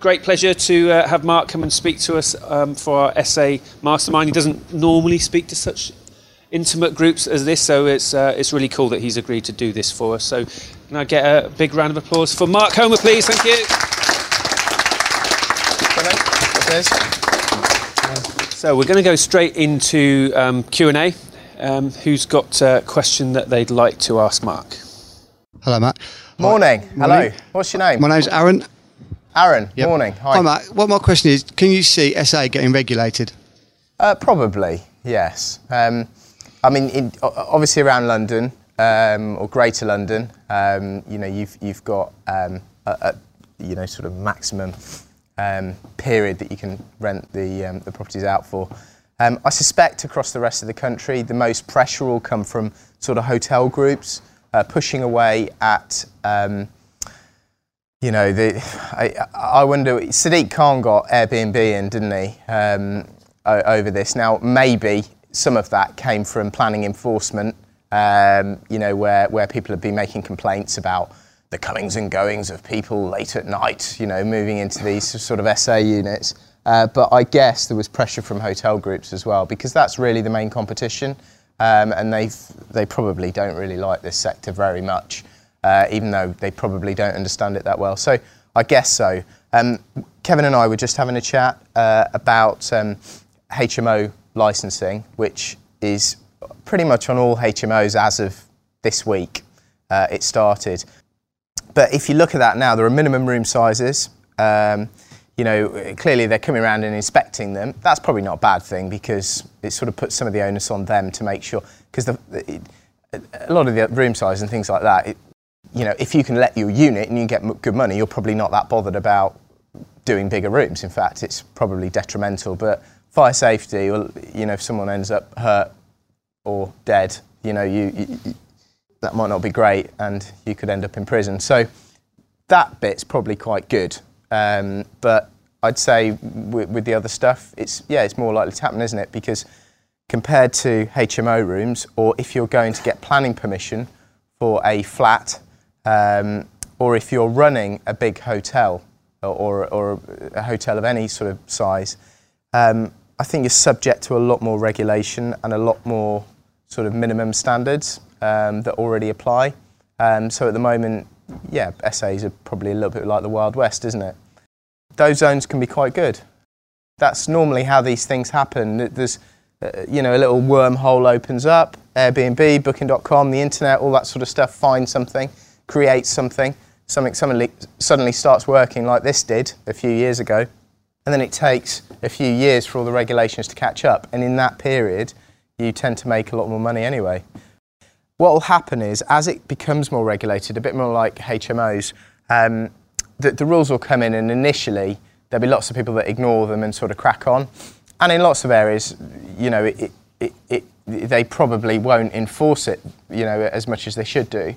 great pleasure to uh, have Mark come and speak to us um, for our SA Mastermind. He doesn't normally speak to such intimate groups as this, so it's uh, it's really cool that he's agreed to do this for us. So, can I get a big round of applause for Mark Homer, please? Thank you. So we're going to go straight into um, Q and A. Um, who's got a question that they'd like to ask Mark? Hello, Matt. Morning. Hello. Morning. What's your name? My name's Aaron. Aaron. Yep. Morning. Hi. Hi, Matt. What my question is, can you see SA getting regulated? Uh, probably, yes. Um, I mean, in, obviously around London um, or Greater London, um, you know, you've you've got um, a, a you know sort of maximum um, period that you can rent the um, the properties out for. Um, I suspect across the rest of the country, the most pressure will come from sort of hotel groups uh, pushing away at. You know, the, I, I wonder, Sadiq Khan got Airbnb in, didn't he, um, over this. Now, maybe some of that came from planning enforcement, um, you know, where, where people have been making complaints about the comings and goings of people late at night, you know, moving into these sort of SA units. Uh, but I guess there was pressure from hotel groups as well, because that's really the main competition. Um, and they they probably don't really like this sector very much uh, even though they probably don't understand it that well. So I guess so. Um, Kevin and I were just having a chat uh, about um, HMO licensing, which is pretty much on all HMOs as of this week. Uh, it started. But if you look at that now, there are minimum room sizes. Um, you know, clearly they're coming around and inspecting them. That's probably not a bad thing because it sort of puts some of the onus on them to make sure. Because a lot of the room size and things like that, it, you know, if you can let your unit and you get good money, you're probably not that bothered about doing bigger rooms. In fact, it's probably detrimental. But fire safety, or you know, if someone ends up hurt or dead, you know, you, you, you that might not be great, and you could end up in prison. So that bit's probably quite good. Um, but I'd say with, with the other stuff, it's yeah, it's more likely to happen, isn't it? Because compared to HMO rooms, or if you're going to get planning permission for a flat, um, or if you're running a big hotel or, or, or a hotel of any sort of size, um, I think you're subject to a lot more regulation and a lot more sort of minimum standards um, that already apply. Um, so at the moment, yeah, SAs are probably a little bit like the Wild West, isn't it? Those zones can be quite good. That's normally how these things happen. There's, uh, you know, a little wormhole opens up, Airbnb, Booking.com, the internet, all that sort of stuff. Find something, create something, something suddenly suddenly starts working like this did a few years ago, and then it takes a few years for all the regulations to catch up. And in that period, you tend to make a lot more money anyway. What will happen is, as it becomes more regulated, a bit more like HMOs, um, the, the rules will come in, and initially there'll be lots of people that ignore them and sort of crack on. And in lots of areas, you know, it, it, it, they probably won't enforce it, you know, as much as they should do.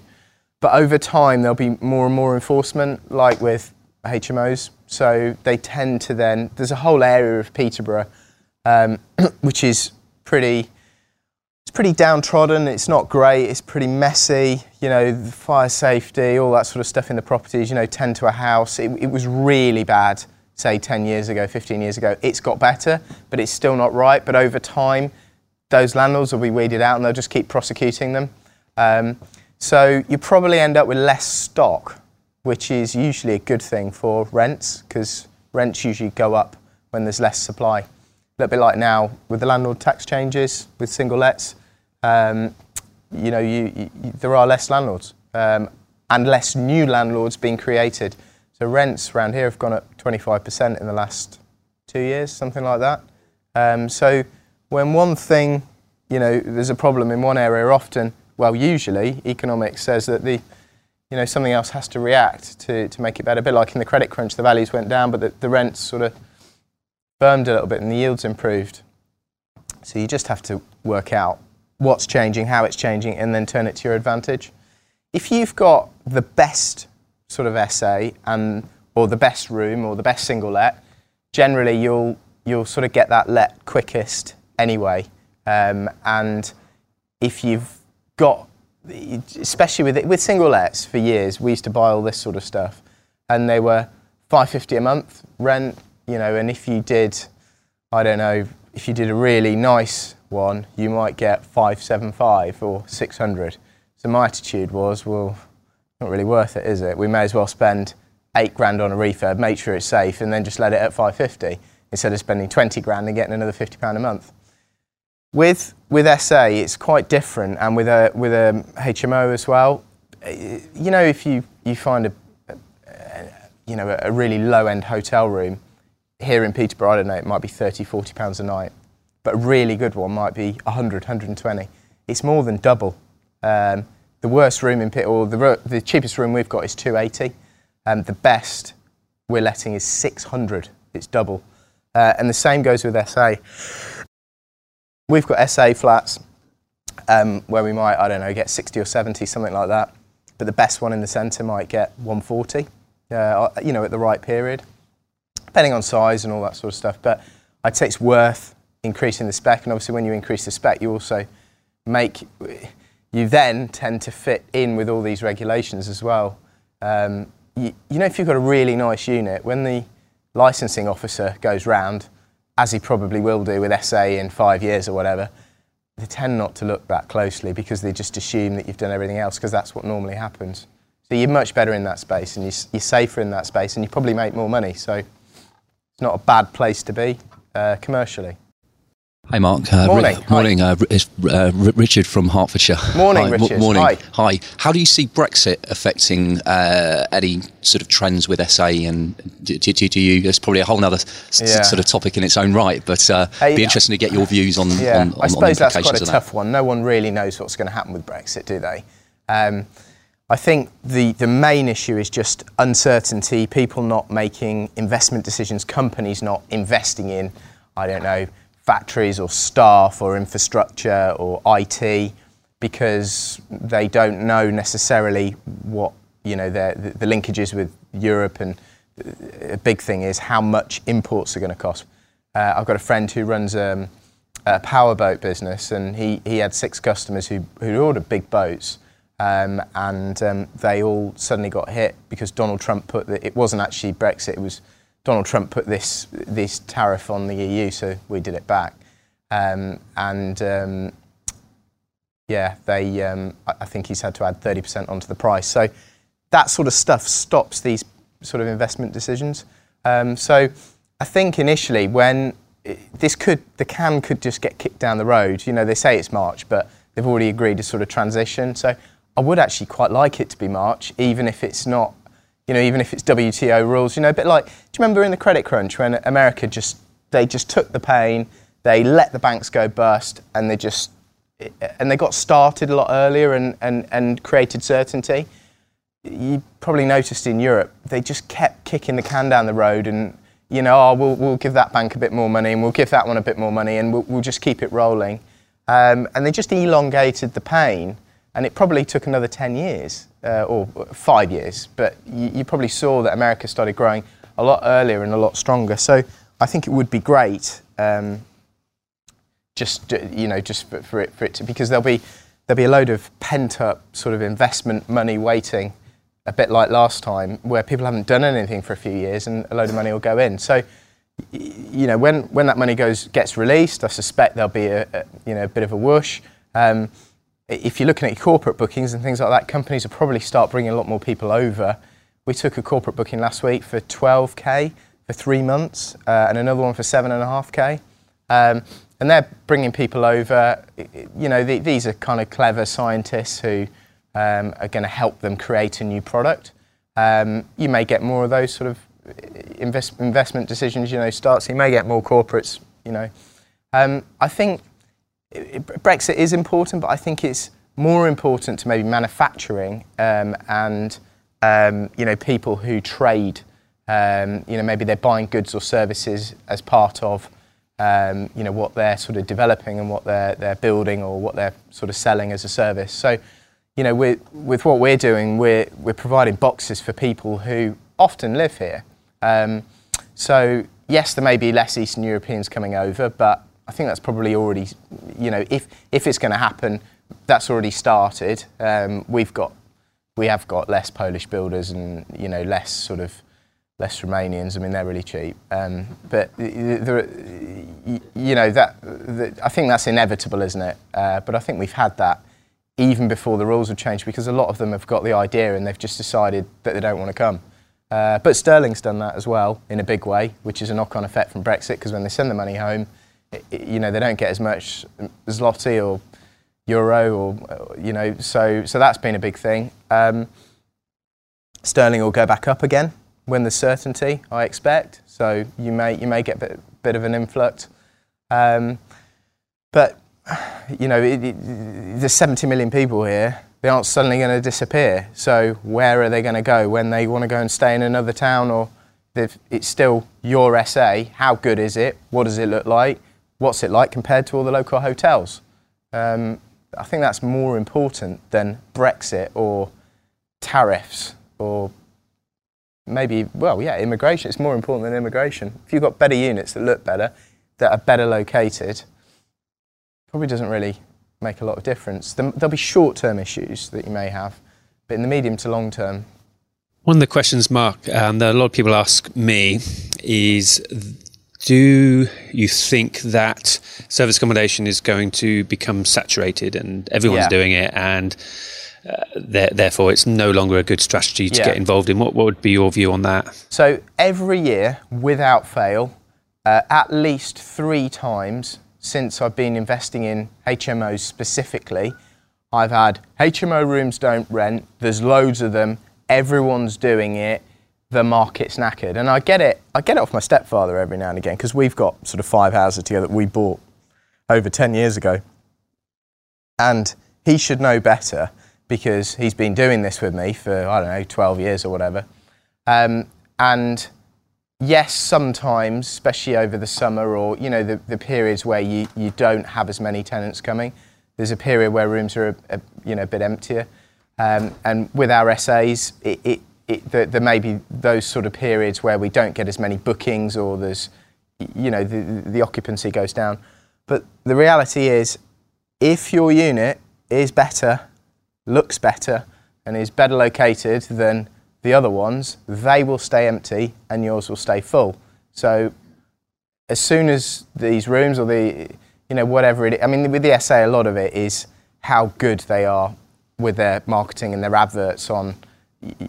But over time, there'll be more and more enforcement, like with HMOs. So they tend to then, there's a whole area of Peterborough um, which is pretty, it's pretty downtrodden. It's not great. It's pretty messy. You know, fire safety, all that sort of stuff in the properties. You know, tend to a house. It, it was really bad, say 10 years ago, 15 years ago. It's got better, but it's still not right. But over time, those landlords will be weeded out, and they'll just keep prosecuting them. Um, so you probably end up with less stock, which is usually a good thing for rents because rents usually go up when there's less supply. A little bit like now with the landlord tax changes with single lets. Um, you know, you, you, there are less landlords um, and less new landlords being created. So rents around here have gone up 25% in the last two years, something like that. Um, so when one thing, you know, there's a problem in one area, often, well, usually economics says that the, you know, something else has to react to, to make it better. A bit like in the credit crunch, the values went down, but the, the rents sort of firmed a little bit and the yields improved. So you just have to work out what's changing, how it's changing, and then turn it to your advantage. If you've got the best sort of SA and or the best room or the best single let, generally you'll you'll sort of get that let quickest anyway. Um, and if you've got, especially with with single lets for years, we used to buy all this sort of stuff, and they were five fifty a month rent, you know. And if you did, I don't know, if you did a really nice one, you might get five seven five or six hundred. So my attitude was, well, not really worth it, is it? We may as well spend eight grand on a refurb, make sure it's safe, and then just let it at 550 instead of spending 20 grand and getting another 50 pound a month. With with SA, it's quite different, and with a with a HMO as well. You know, if you you find a, a you know a really low end hotel room here in Peterborough, I don't know, it might be 30, 40 pounds a night, but a really good one might be 100, 120. It's more than double. Um, the worst room in Pit, or the, the cheapest room we've got is 280, and the best we're letting is 600. It's double. Uh, and the same goes with SA. We've got SA flats um, where we might, I don't know, get 60 or 70, something like that. But the best one in the centre might get 140, uh, you know, at the right period, depending on size and all that sort of stuff. But I'd say it's worth increasing the spec. And obviously, when you increase the spec, you also make, you then tend to fit in with all these regulations as well. Um, you, you know, if you've got a really nice unit, when the licensing officer goes round, as he probably will do with SA in five years or whatever, they tend not to look that closely because they just assume that you've done everything else because that's what normally happens. So you're much better in that space and you're, safer in that space and you probably make more money. So it's not a bad place to be uh, commercially. Hi, Mark. Uh, morning. Ri- morning. Uh, it's uh, Richard from Hertfordshire. Morning, Hi. Richard. M- morning. Hi. Hi. How do you see Brexit affecting uh, any sort of trends with SA? And do, do, do you? It's probably a whole other s- Yeah. sort of topic in its own right, but uh, Hey, be interesting to get your views on. Yeah, on, on I suppose that's quite a that. tough one. No one really knows what's going to happen with Brexit, do they? Um, I think the, the main issue is just uncertainty, people not making investment decisions, companies not investing in, I don't know, factories or staff or infrastructure or IT because they don't know necessarily what, you know, the, the linkages with Europe and a big thing is how much imports are going to cost. Uh, I've got a friend who runs um, a powerboat business, and he, he had six customers who who ordered big boats, um, and um, they all suddenly got hit because Donald Trump put that it wasn't actually Brexit, it was Donald Trump put this this tariff on the EU, so we did it back, um, and um, yeah, they um, I think he's had to add 30% onto the price. So that sort of stuff stops these sort of investment decisions. Um, so I think initially when it, this could the can could just get kicked down the road. You know, they say it's March, but they've already agreed to sort of transition. So I would actually quite like it to be March, even if it's not. You know, even if it's WTO rules. You know, a bit like do you remember in the credit crunch when America just they just took the pain, they let the banks go bust, and they just and they got started a lot earlier and, and, and created certainty. You probably noticed in Europe, they just kept kicking the can down the road and, you know, oh, we'll, we'll give that bank a bit more money and we'll give that one a bit more money and we'll, we'll just keep it rolling. Um, and they just elongated the pain and it probably took another 10 years uh, or five years. But you, you probably saw that America started growing a lot earlier and a lot stronger. So I think it would be great um, just uh, you know just for, for it for it to because there'll be there'll be a load of pent up sort of investment money waiting a bit like last time where people haven't done anything for a few years and a load of money will go in so you know when when that money goes gets released I suspect there'll be a, a you know a bit of a whoosh um, if you're looking at corporate bookings and things like that companies will probably start bringing a lot more people over we took a corporate booking last week for 12k for three months uh, and another one for seven and a half k um, and they're bringing people over. You know, the, these are kind of clever scientists who um, are going to help them create a new product. Um, you may get more of those sort of invest, investment decisions. You know, starts. You may get more corporates. You know, um, I think Brexit is important, but I think it's more important to maybe manufacturing um, and um, you know people who trade. Um, you know, maybe they're buying goods or services as part of um, you know, what they're sort of developing and what they're, they're building or what they're sort of selling as a service. So, you know, with, with what we're doing, we're, we're providing boxes for people who often live here. Um, so, yes, there may be less Eastern Europeans coming over, but I think that's probably already, you know, if, if it's going to happen, that's already started. Um, we've got, we have got less Polish builders and, you know, less sort of less Romanians. I mean, they're really cheap. Um, but there, you know that, I think that's inevitable, isn't it? Uh, but I think we've had that even before the rules have changed because a lot of them have got the idea and they've just decided that they don't want to come. Uh, but Sterling's done that as well in a big way, which is a knock-on effect from Brexit because when they send the money home, you know they don't get as much zloty or euro or you know so so that's been a big thing. Um, Sterling will go back up again when there's certainty, I expect. So you may you may get a bit, bit of an influx. Um, but you know, it, it, there's 70 million people here. They aren't suddenly going to disappear. So where are they going to go when they want to go and stay in another town? Or it's still your SA. How good is it? What does it look like? What's it like compared to all the local hotels? Um, I think that's more important than Brexit or tariffs or maybe, well, yeah, immigration. It's more important than immigration. If you've got better units that look better, that are better located, probably doesn't really make a lot of difference. There'll be short term issues that you may have, but in the medium to long term. One of the questions, Mark, um, that a lot of people ask me is do you think that service accommodation is going to become saturated and everyone's yeah. doing it and uh, therefore it's no longer a good strategy to yeah. get involved in. What, what would be your view on that? So every year, without fail, uh, at least three times since I've been investing in HMOs specifically, I've had HMO rooms don't rent, there's loads of them, everyone's doing it, the market's knackered. And I get it, I get it off my stepfather every now and again because we've got sort of five houses together that we bought over 10 years ago. And he should know better because he's been doing this with me for, I don't know, 12 years or whatever. Um, and yes, sometimes, especially over the summer or, you know, the, the periods where you, you don't have as many tenants coming, there's a period where rooms are, a, a you know, a bit emptier. Um, and with our SAs, it, it, it, there, there, may be those sort of periods where we don't get as many bookings or there's, you know, the, the occupancy goes down. But the reality is, if your unit is better looks better and is better located than the other ones, they will stay empty and yours will stay full. So as soon as these rooms or the, you know, whatever it is, I mean, with the SA, a lot of it is how good they are with their marketing and their adverts on,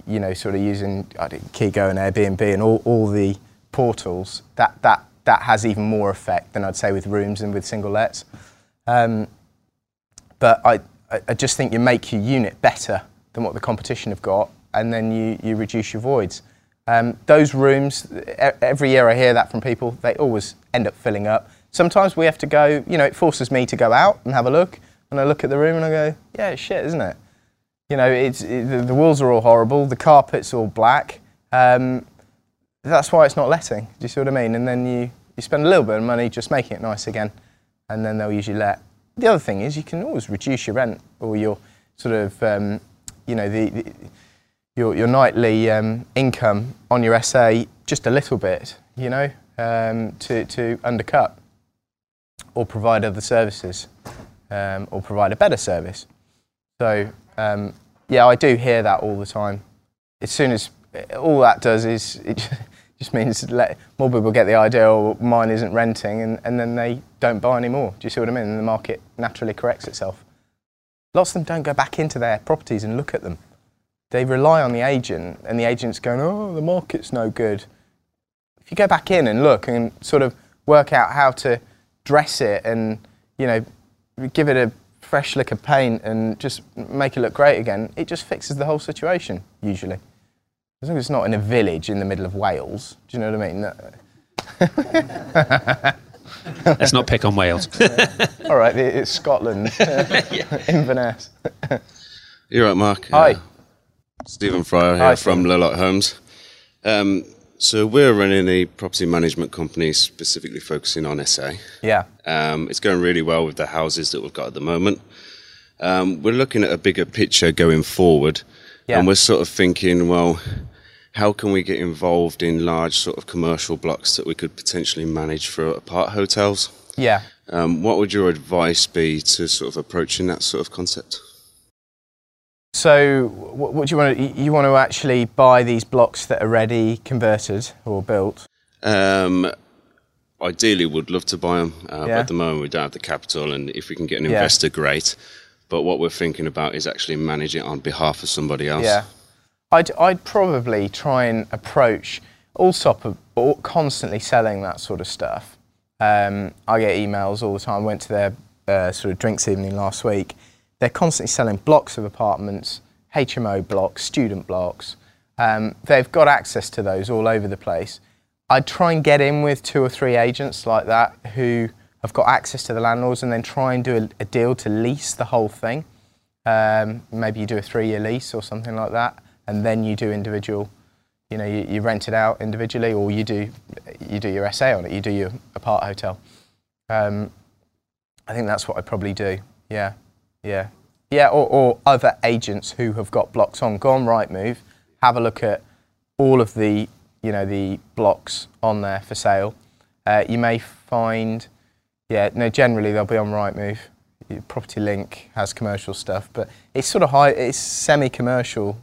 you know, sort of using Keygo and Airbnb and all, all the portals. That, that, that has even more effect than I'd say with rooms and with single lets. Um, but I, I just think you make your unit better than what the competition have got, and then you, you reduce your voids. Um, those rooms, every year I hear that from people, they always end up filling up. Sometimes we have to go, you know, it forces me to go out and have a look, and I look at the room and I go, yeah, shit, isn't it? You know, it's, it, the, walls are all horrible, the carpet's all black. Um, that's why it's not letting. Do you see what I mean? And then you, you spend a little bit of money just making it nice again, and then they'll usually let. The other thing is you can always reduce your rent or your sort of, um, you know, the, the, your, your nightly um, income on your SA just a little bit, you know, um, to, to undercut or provide other services um, or provide a better service. So, um, yeah, I do hear that all the time. As soon as all that does is it just means let more people get the idea, oh, mine isn't renting, and, and then they don't buy anymore. Do you see what I mean? And the market naturally corrects itself. Lots of them don't go back into their properties and look at them. They rely on the agent, and the agent's going, oh, the market's no good. If you go back in and look and sort of work out how to dress it and, you know, give it a fresh lick of paint and just make it look great again, it just fixes the whole situation, usually. As long as it's not in a village in the middle of Wales. Do you know what I mean? Let's not pick on Wales. All right, it's Scotland, Inverness. You're right, Mark. Hi. Uh, Stephen Fryer here Hi, from Lillock Homes. Um, So we're running a property management company specifically focusing on SA. Yeah. Um, it's going really well with the houses that we've got at the moment. Um, we're looking at a bigger picture going forward, Yeah. and we're sort of thinking, well, how can we get involved in large sort of commercial blocks that we could potentially manage for apart hotels? Yeah. Um, what would your advice be to sort of approaching that sort of concept? So, what, what do you want to? You want to actually buy these blocks that are ready, converted or built? Um, ideally, would love to buy them, uh, but Yeah. at the moment we don't have the capital, and if we can get an Yeah. investor, great. But what we're thinking about is actually manage it on behalf of somebody else. Yeah. I'd, I'd probably try and approach Allsop are constantly selling that sort of stuff. Um, I get emails all the time. Went to their uh, sort of drinks evening last week. They're constantly selling blocks of apartments, HMO blocks, student blocks. Um, they've got access to those all over the place. I'd try and get in with two or three agents like that who have got access to the landlords and then try and do a, a deal to lease the whole thing. Um, maybe you do a three-year lease or something like that, and then you do individual. You know, you, you rent it out individually, or you do you do your SA on it. You do your apart hotel. Um, I think that's what I'd probably do. Yeah, yeah, yeah. Or, or other agents who have got blocks on. Go on Rightmove, have a look at all of the you know the blocks on there for sale. Uh, you may find, yeah, no. Generally, they'll be on Rightmove. Property Link has commercial stuff, but it's sort of high. It's semi-commercial.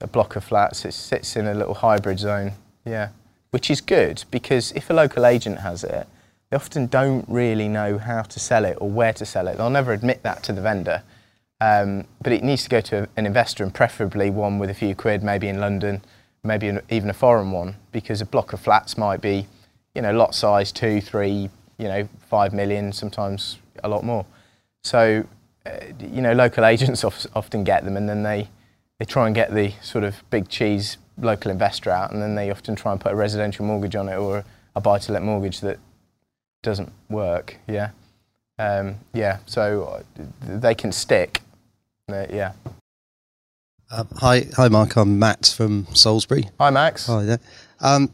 A block of flats. It sits in a little hybrid zone. Yeah, which is good because if a local agent has it, they often don't really know how to sell it or where to sell it. They'll never admit that to the vendor. Um, but it needs to go to an investor and preferably one with a few quid, maybe in London, maybe an, even a foreign one, because a block of flats might be, you know, lot size two, three, you know, five million, sometimes a lot more. So, uh, you know, local agents of, often get them and then they, they try and get the sort of big cheese local investor out and then they often try and put a residential mortgage on it or a buy to let mortgage that doesn't work. Yeah. Um, yeah. So uh, they can stick. Uh, yeah. Um, hi, hi, Mark. I'm Matt from Salisbury. Hi, Max. Hi there. Um,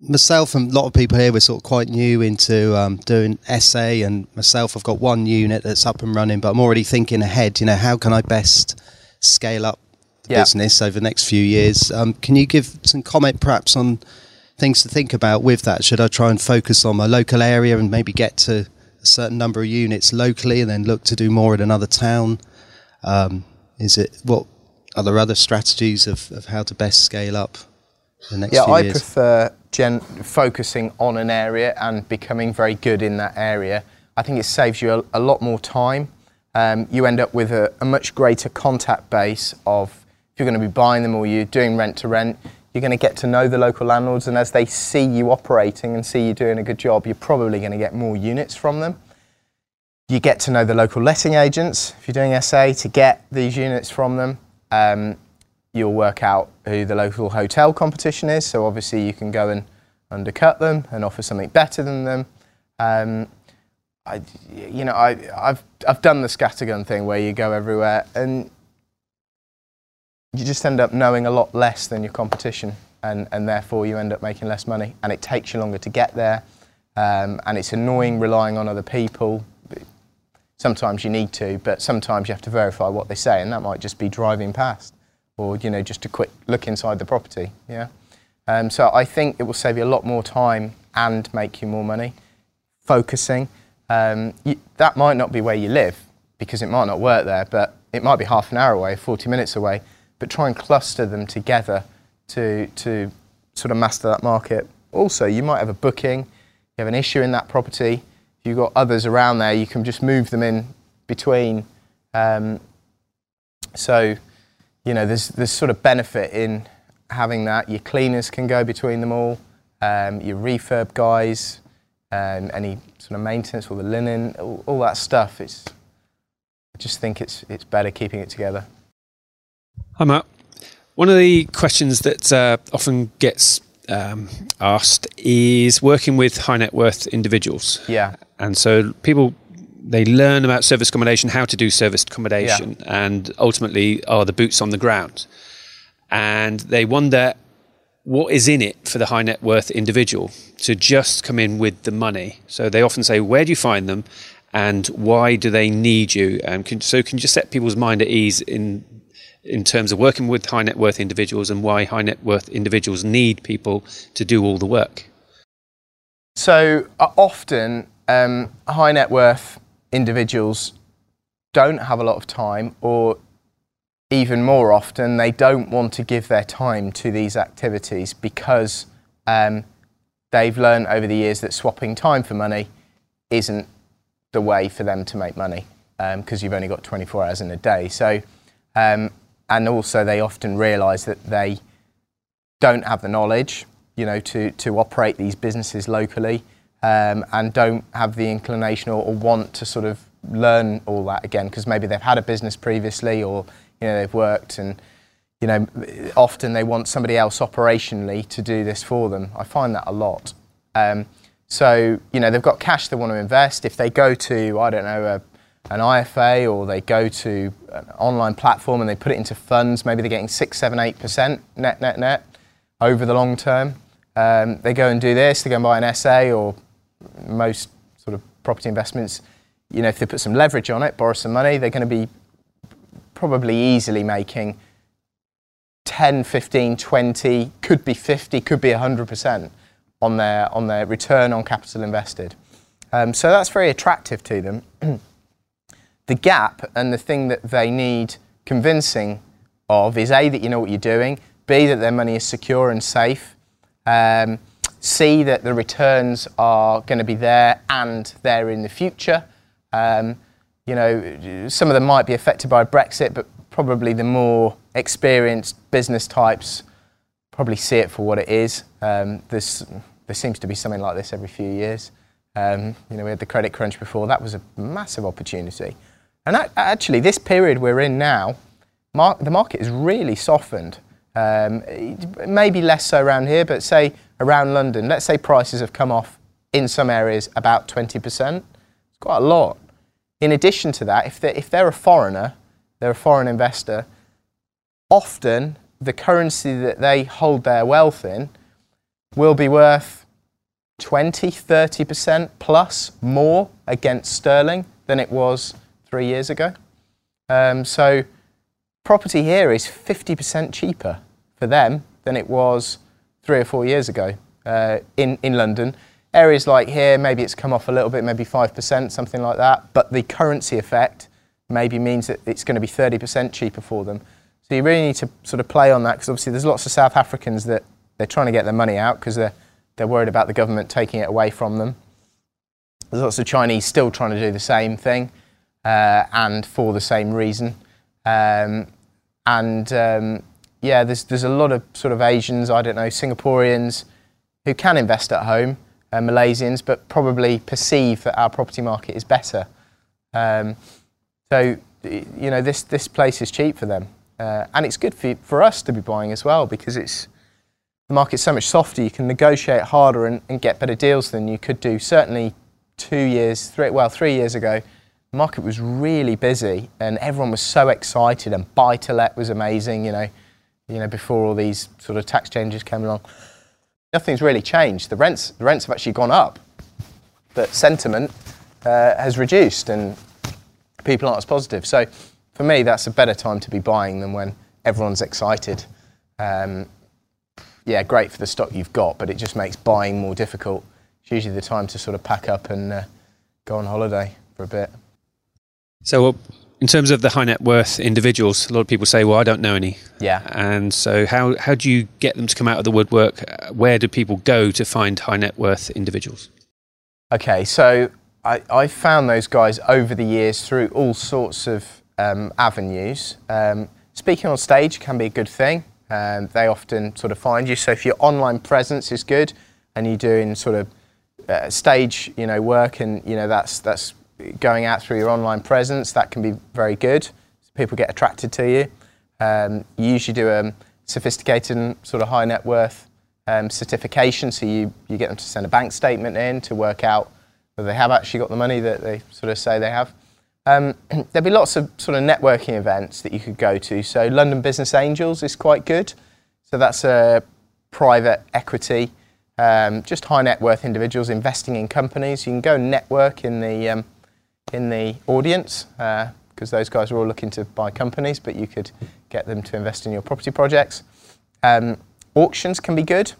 myself and a lot of people here, we're sort of quite new into um, doing SA, and myself, I've got one unit that's up and running, but I'm already thinking ahead. You know, how can I best scale up the Yeah. business over the next few years? Um, can you give some comment, perhaps, on things to think about with that? Should I try and focus on my local area and maybe get to a certain number of units locally, and then look to do more in another town? Um, is it what? Are there other strategies of, of how to best scale up the next Yeah, I years? prefer gen- focusing on an area and becoming very good in that area. I think it saves you a, a lot more time. Um, you end up with a, a much greater contact base of if you're going to be buying them or you're doing rent to rent, you're going to get to know the local landlords, and as they see you operating and see you doing a good job, you're probably going to get more units from them. You get to know the local letting agents if you're doing SA to get these units from them. Um, you'll work out who the local hotel competition is. So obviously you can go and undercut them and offer something better than them. Um, I, you know, I, I've I've done the scattergun thing where you go everywhere and you just end up knowing a lot less than your competition, and, and therefore you end up making less money, and it takes you longer to get there, um, and it's annoying relying on other people. Sometimes you need to, but sometimes you have to verify what they say, and that might just be driving past, or you know, just a quick look inside the property. Yeah. Um, so I think it will save you a lot more time and make you more money. Focusing. Um, you, that might not be where you live because it might not work there, but it might be half an hour away, 40 minutes away. But try and cluster them together to, to sort of master that market. Also, you might have a booking, you have an issue in that property. If you've got others around there, you can just move them in between. Um, so, you know, there's, there's sort of benefit in having that. Your cleaners can go between them all, um, your refurb guys, um, any sort of maintenance, all the linen, all, all that stuff. It's, I just think it's, it's better keeping it together. Hi, Matt. One of the questions that uh, often gets um, asked is working with high net worth individuals. Yeah. And so people they learn about service accommodation, how to do service accommodation, and ultimately are the boots on the ground. And they wonder what is in it for the high net worth individual to just come in with the money? So they often say, where do you find them, and why do they need you? And can, so can you just set people's mind at ease in in terms of working with high net worth individuals and why high net worth individuals need people to do all the work? So uh, often, um, high net worth individuals don't have a lot of time, or even more often, they don't want to give their time to these activities because um, they've learned over the years that swapping time for money isn't the way for them to make money because um, you've only got 24 hours in a day. So, um, and also they often realise that they don't have the knowledge, you know, to, to operate these businesses locally um, and don't have the inclination or, or, want to sort of learn all that again because maybe they've had a business previously or you know they've worked and you know often they want somebody else operationally to do this for them. I find that a lot. Um, so you know they've got cash they want to invest. If they go to I don't know a, an IFA or they go to an online platform and they put it into funds, maybe they're getting six, seven, eight percent net, net, net over the long term. Um, they go and do this. They go and buy an SA or most sort of property investments. You know, if they put some leverage on it, borrow some money, they're going to be probably easily making 10, 15, 20, could be 50, could be 100% on their, on their return on capital invested. Um, so that's very attractive to them. the gap and the thing that they need convincing of is A, that you know what you're doing, B, that their money is secure and safe, um, C, that the returns are going to be there and there in the future. Um, you know, some of them might be affected by Brexit, but probably the more experienced business types probably see it for what it is. Um, there seems to be something like this every few years. Um, you know, we had the credit crunch before. That was a massive opportunity. And actually, this period we're in now, mar- the market has really softened. Um, maybe less so around here, but say around London, let's say prices have come off in some areas about 20%. It's quite a lot in addition to that, if they're, if they're a foreigner, they're a foreign investor, often the currency that they hold their wealth in will be worth 20, 30% plus more against sterling than it was three years ago. Um, so property here is 50% cheaper for them than it was three or four years ago uh, in, in London. Areas like here, maybe it's come off a little bit, maybe 5%, something like that. But the currency effect maybe means that it's going to be 30% cheaper for them. So you really need to sort of play on that because obviously there's lots of South Africans that they're trying to get their money out because they're, they're worried about the government taking it away from them. There's lots of Chinese still trying to do the same thing uh, and for the same reason. Um, and um, yeah, there's, there's a lot of sort of Asians, I don't know, Singaporeans who can invest at home uh, Malaysians, but probably perceive that our property market is better. Um, so, you know, this, this place is cheap for them. Uh, and it's good for, for us to be buying as well because it's, the market's so much softer. You can negotiate harder and, and get better deals than you could do certainly two years, three, well, three years ago. The market was really busy and everyone was so excited and buy to let was amazing, you know, you know, before all these sort of tax changes came along nothing's really changed. The rents, the rents have actually gone up, but sentiment uh, has reduced and people aren't as positive. So for me, that's a better time to be buying than when everyone's excited. Um, yeah, great for the stock you've got, but it just makes buying more difficult. It's usually the time to sort of pack up and uh, go on holiday for a bit. So, in terms of the high net worth individuals, a lot of people say, "Well, I don't know any." Yeah. And so, how how do you get them to come out of the woodwork? Where do people go to find high net worth individuals? Okay, so I I found those guys over the years through all sorts of um, avenues. Um, speaking on stage can be a good thing. Um, they often sort of find you. So if your online presence is good and you're doing sort of uh, stage, you know, work, and you know that's that's going out through your online presence, that can be very good. So people get attracted to you. Um, you usually do a sophisticated sort of high net worth um, certification, so you, you get them to send a bank statement in to work out whether they have actually got the money that they sort of say they have. Um, there'll be lots of sort of networking events that you could go to. So London Business Angels is quite good. So that's a private equity, um, just high net worth individuals investing in companies. You can go and network in the um, in the audience because uh, those guys are all looking to buy companies, but you could get them to invest in your property projects. Um, auctions can be good.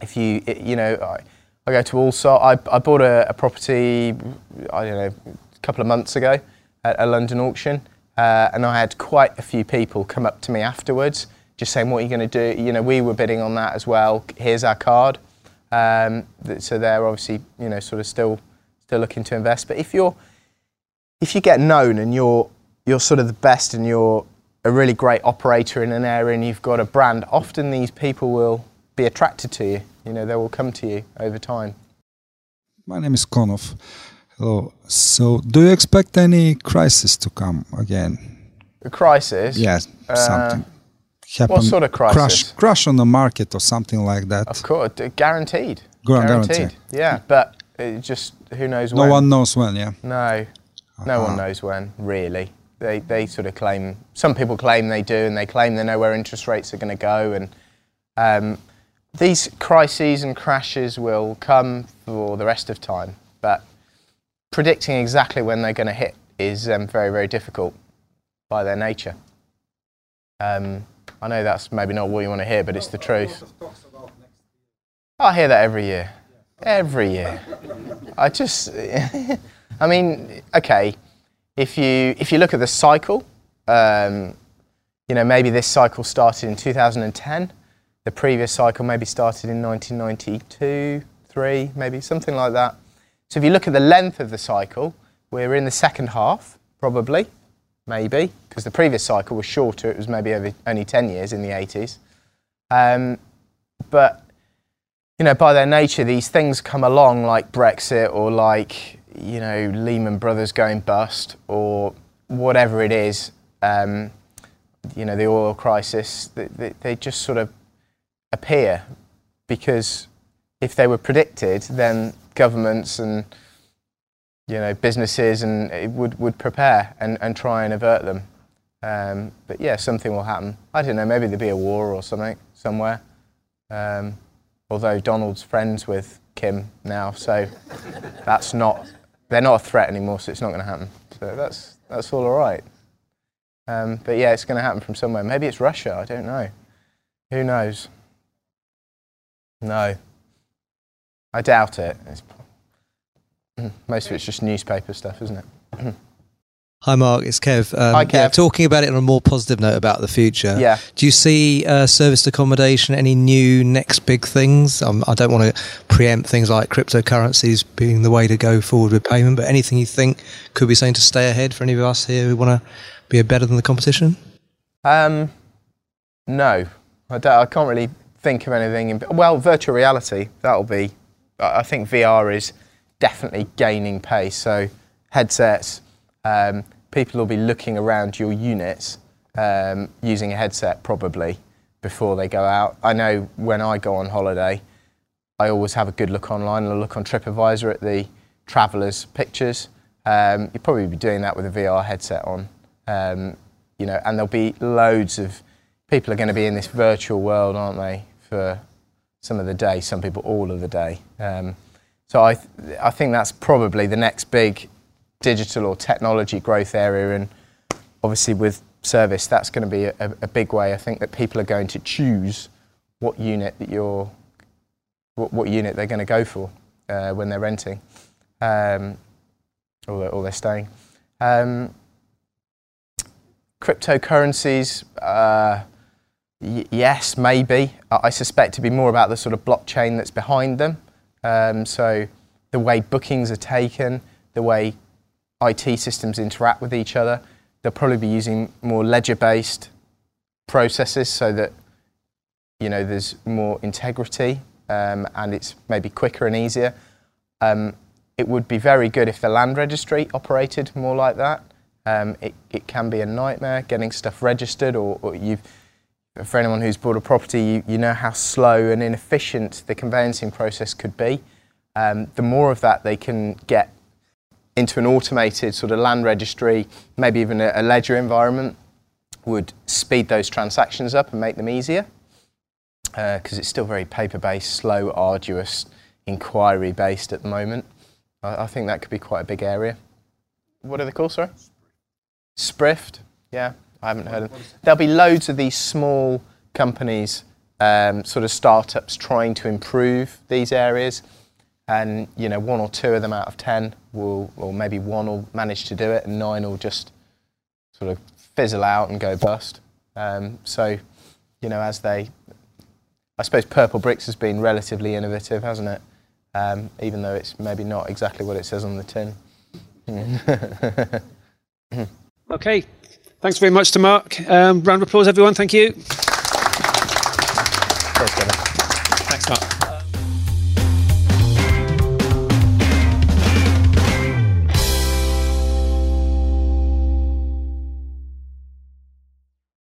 If you you know, I, I go to Allsop. I, I bought a, a, property, I don't know, a couple of months ago at a London auction, uh, and I had quite a few people come up to me afterwards just saying, what are you going to do? You know, we were bidding on that as well. Here's our card. Um, so they're obviously, you know, sort of still looking to invest. But if you're if you get known and you're you're sort of the best and you're a really great operator in an area and you've got a brand, often these people will be attracted to you. You know, they will come to you over time. My name is Konov. Hello. So, do you expect any crisis to come again? A crisis? Yes, uh, something happen. What sort of crisis? Crash, crash on the market or something like that. Of course, guaranteed. guaranteed. guaranteed. Yeah, but just who knows no when. No one knows when. Yeah. No, uh-huh. no one knows when. Really, they they sort of claim. Some people claim they do, and they claim they know where interest rates are going to go, and um, these crises and crashes will come for the rest of time. But predicting exactly when they're going to hit is um, very very difficult by their nature. Um, I know that's maybe not what you want to hear, but it's the truth. I hear that every year. Every year. I just, I mean, okay, if you, if you look at the cycle, um, you know, maybe this cycle started in 2010. The previous cycle maybe started in 1992, 3, maybe something like that. So if you look at the length of the cycle, we're in the second half, probably maybe, because the previous cycle was shorter. It was maybe only 10 years in the 80s. Um, but, you know, by their nature, these things come along like Brexit or like, you know, Lehman Brothers going bust or whatever it is, um, you know, the oil crisis, they, they, they just sort of appear because if they were predicted, then governments and you know, businesses and would, would prepare and, and try and avert them. Um, but yeah, something will happen. I don't know, maybe there'll be a war or something somewhere. Um, although Donald's friends with Kim now, so that's not, they're not a threat anymore, so it's not going to happen. So that's, that's all all right. Um, but yeah, it's going to happen from somewhere. Maybe it's Russia, I don't know. Who knows? No. I doubt it. It's most of it's just newspaper stuff, isn't it? Hi, Mark. It's Kev. Um, Hi, Kev. Yeah, talking about it on a more positive note about the future. Yeah. Do you see uh, serviced accommodation any new next big things? Um, I don't want to preempt things like cryptocurrencies being the way to go forward with payment, but anything you think could be something to stay ahead for any of us here who want to be better than the competition? Um, no, I, I can't really think of anything. In, well, virtual reality. That'll be. I think VR is definitely gaining pace. So headsets, um, people will be looking around your units um, using a headset probably before they go out. I know when I go on holiday, I always have a good look online. and I look on TripAdvisor at the travellers' pictures. Um, you'll probably be doing that with a VR headset on. Um, you know, and there'll be loads of people are going to be in this virtual world, aren't they, for some of the day, some people all of the day. Um, so I, th- I think that's probably the next big digital or technology growth area. And obviously, with service, that's going to be a, a big way. I think that people are going to choose what unit that you're, what, what unit they're going to go for uh, when they're renting, um, or, they're, or they're staying. Um, cryptocurrencies, uh, yes, maybe. I-, I suspect to be more about the sort of blockchain that's behind them. Um, so the way bookings are taken, the way IT systems interact with each other, they'll probably be using more ledger-based processes so that you know there's more integrity um, and it's maybe quicker and easier. Um, it would be very good if the land registry operated more like that. Um, it, it can be a nightmare getting stuff registered or, or you've for anyone who's bought a property, you, you, know how slow and inefficient the conveyancing process could be. Um, the more of that they can get into an automated sort of land registry, maybe even a, ledger environment, would speed those transactions up and make them easier. because it's still very paper-based, slow, arduous, inquiry-based at the moment. I, I think that could be quite a big area. What are they called, sorry? Sprift. Yeah, I haven't heard of them. There'll be loads of these small companies, um, sort of startups, trying to improve these areas. And you know, one or two of them out of ten will, or maybe one will manage to do it, and nine will just sort of fizzle out and go bust. Um, so, you know, as they, I suppose Purplebricks has been relatively innovative, hasn't it? Um, even though it's maybe not exactly what it says on the tin. Okay. Thanks very much to Mark. Um, round of applause, everyone. Thank you.